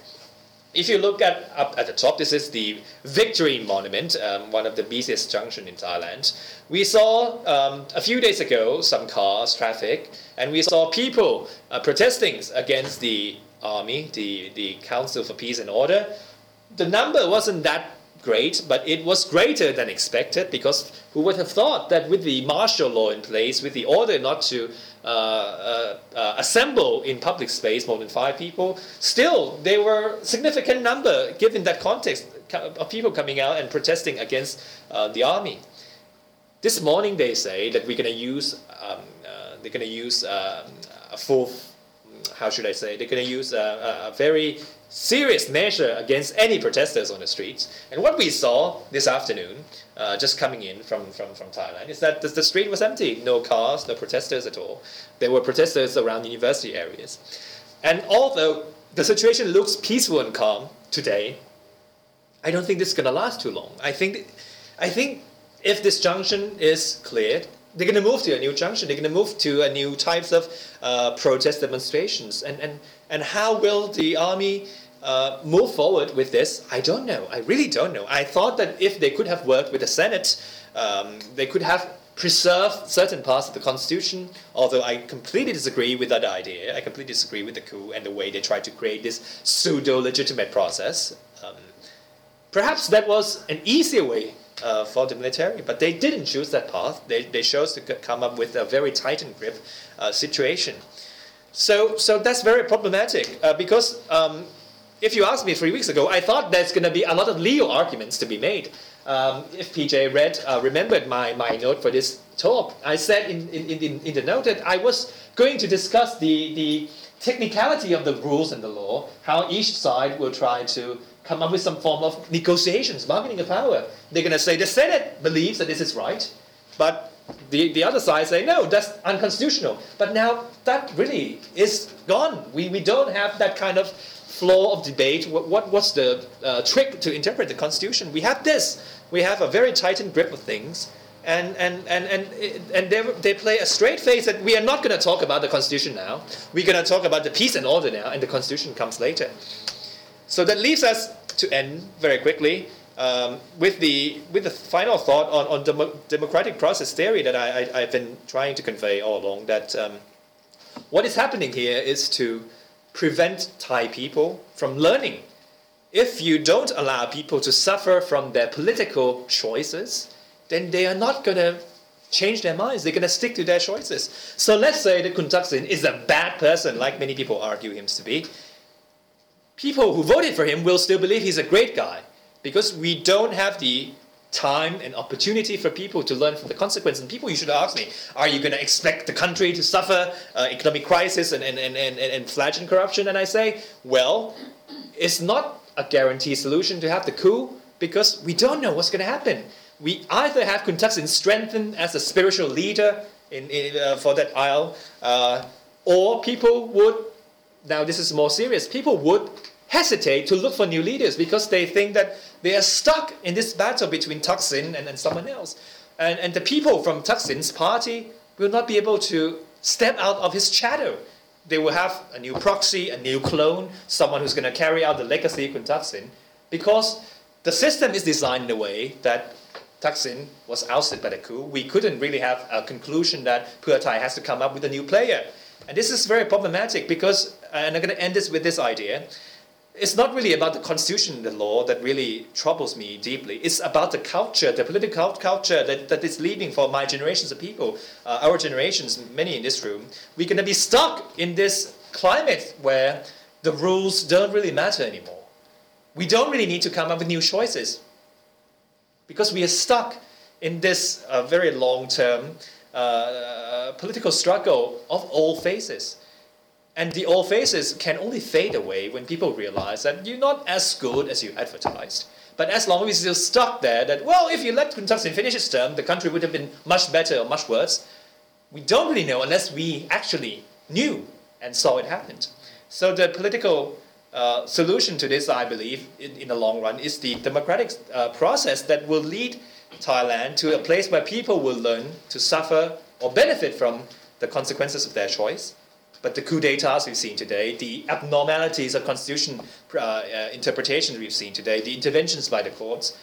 Speaker 1: If you look at up at the top, this is the Victory Monument, um, one of the busiest junction in Thailand. We saw um, a few days ago some cars, traffic, and we saw people uh, protesting against the army, the, the Council for Peace and Order. The number wasn't that great, but it was greater than expected because who would have thought that with the martial law in place, with the order not to assemble in public space more than five people, still there were significant number given that context of people coming out and protesting against uh, the army. This morning they say that we're going to use um, uh, they're going to use um, a full how should I say they're going to use a, a very serious measure against any protesters on the streets. And what we saw this afternoon, uh, just coming in from, from, from Thailand, is that the, the street was empty. No cars, no protesters at all. There were protesters around university areas. And although the situation looks peaceful and calm today, I don't think this is going to last too long. I think, I think if this junction is cleared, they're going to move to a new junction. They're going to move to a new types of uh, protest demonstrations. And, and, and how will the army uh, move forward with this? I don't know. I really don't know. I thought that if they could have worked with the Senate, um, they could have preserved certain parts of the constitution. Although I completely disagree with that idea. I completely disagree with the coup and the way they tried to create this pseudo legitimate process. Um, perhaps that was an easier way uh, for the military, but they didn't choose that path. They, they chose to come up with a very tight and grip uh, situation. So, so that's very problematic uh, because um, if you asked me three weeks ago, I thought there's going to be a lot of legal arguments to be made. Um, if PJ read, uh, remembered my, my note for this talk, I said in, in, in, in the note that I was going to discuss the, the technicality of the rules and the law, how each side will try to come up with some form of negotiations, bargaining of power. They're going to say the Senate believes that this is right, but the, the other side say no, that's unconstitutional. But now that really is gone. We, we don't have that kind of flow of debate. What, what what's the uh, trick to interpret the Constitution? We have this. We have a very tightened grip of things. And, and, and, and, and they, they play a straight face that we are not going to talk about the Constitution now. We're going to talk about the peace and order now, and the Constitution comes later.
Speaker 2: So that leaves us to end very quickly um, with the with the final thought on, on demo, democratic process theory that I, I, have been trying to convey all along. That um, what is happening here is to prevent Thai people from learning. If you don't allow people to suffer from their political choices, then they are not going to change their minds. They're going to stick to their choices. So let's say that Kun Thaksin is a bad person, like many people argue him to be. People who voted for him will still believe he's a great guy because we don't have the time and opportunity for people to learn from the consequences. And people usually ask me, are you going to expect the country to suffer uh, economic crisis and, and, and, and, and flagrant corruption? And I say, well, it's not a guaranteed solution to have the coup because we don't know what's going to happen. We either have Thaksin strengthened as a spiritual leader in, in uh, for that aisle, uh, or people would, now this is more serious, people would hesitate to look for new leaders because they think that they are stuck in this battle between Thaksin and, and someone else. And, and the people from Thaksin's party will not be able to step out of his shadow. They will have a new proxy, a new clone, someone who's going to carry out the legacy of Thaksin, because the system is designed in a way that Thaksin was ousted by the coup. We couldn't really have a conclusion that Pheu Thai has to come up with a new player. And this is very problematic because, and I'm going to end this with this idea it's not really about the constitution, and the law that really troubles me deeply. It's about the culture, the political culture that, that is leaving for my generations of people, uh, our generations, many in this room. We're going to be stuck in this climate where the rules don't really matter anymore. We don't really need to come up with new choices because we are stuck in this uh, very long term uh, political struggle of all phases. And the old faces can only fade away when people realize that you're not as good as you advertised. But as long as we're still stuck there, that, well, if you let Kun Thaksin finish his term, the country would have been much better or much worse, we don't really know unless we actually knew and saw it happen. So the political uh, solution to this, I believe, in, in, the long run, is the democratic uh, process that will lead Thailand to a place where people will learn to suffer or benefit from the consequences of their choice but the coup d'etats we've seen today, the abnormalities of constitution uh, uh, interpretations we've seen today, the interventions by the courts,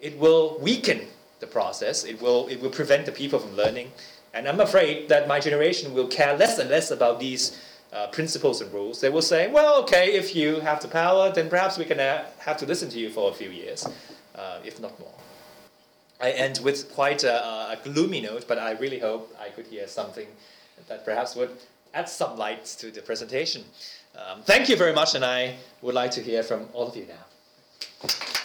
Speaker 2: it will weaken the process. It will, it will prevent the people from learning. And I'm afraid that my generation will care less and less about these uh, principles and rules. They will say, well, okay, if you have the power, then perhaps we can uh, have to listen to you for a few years, uh, if not more. I end with quite a, a gloomy note, but I really hope I could hear something that perhaps would add some light to the presentation. Um, thank you very much, and I would like to hear from all of you now.